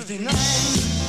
Saturday night.